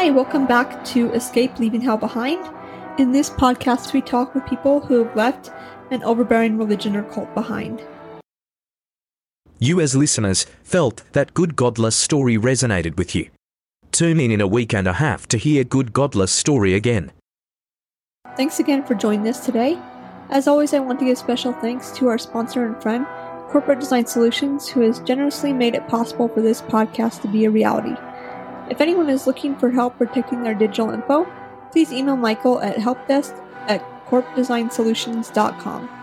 Hi, welcome back to Escape Leaving Hell Behind. In this podcast, we talk with people who have left an overbearing religion or cult behind. You, as listeners, felt that Good Godless story resonated with you. Tune in in a week and a half to hear Good Godless story again. Thanks again for joining us today. As always, I want to give special thanks to our sponsor and friend, Corporate Design Solutions, who has generously made it possible for this podcast to be a reality. If anyone is looking for help protecting their digital info, please email Michael at helpdesk at corpdesignsolutions.com.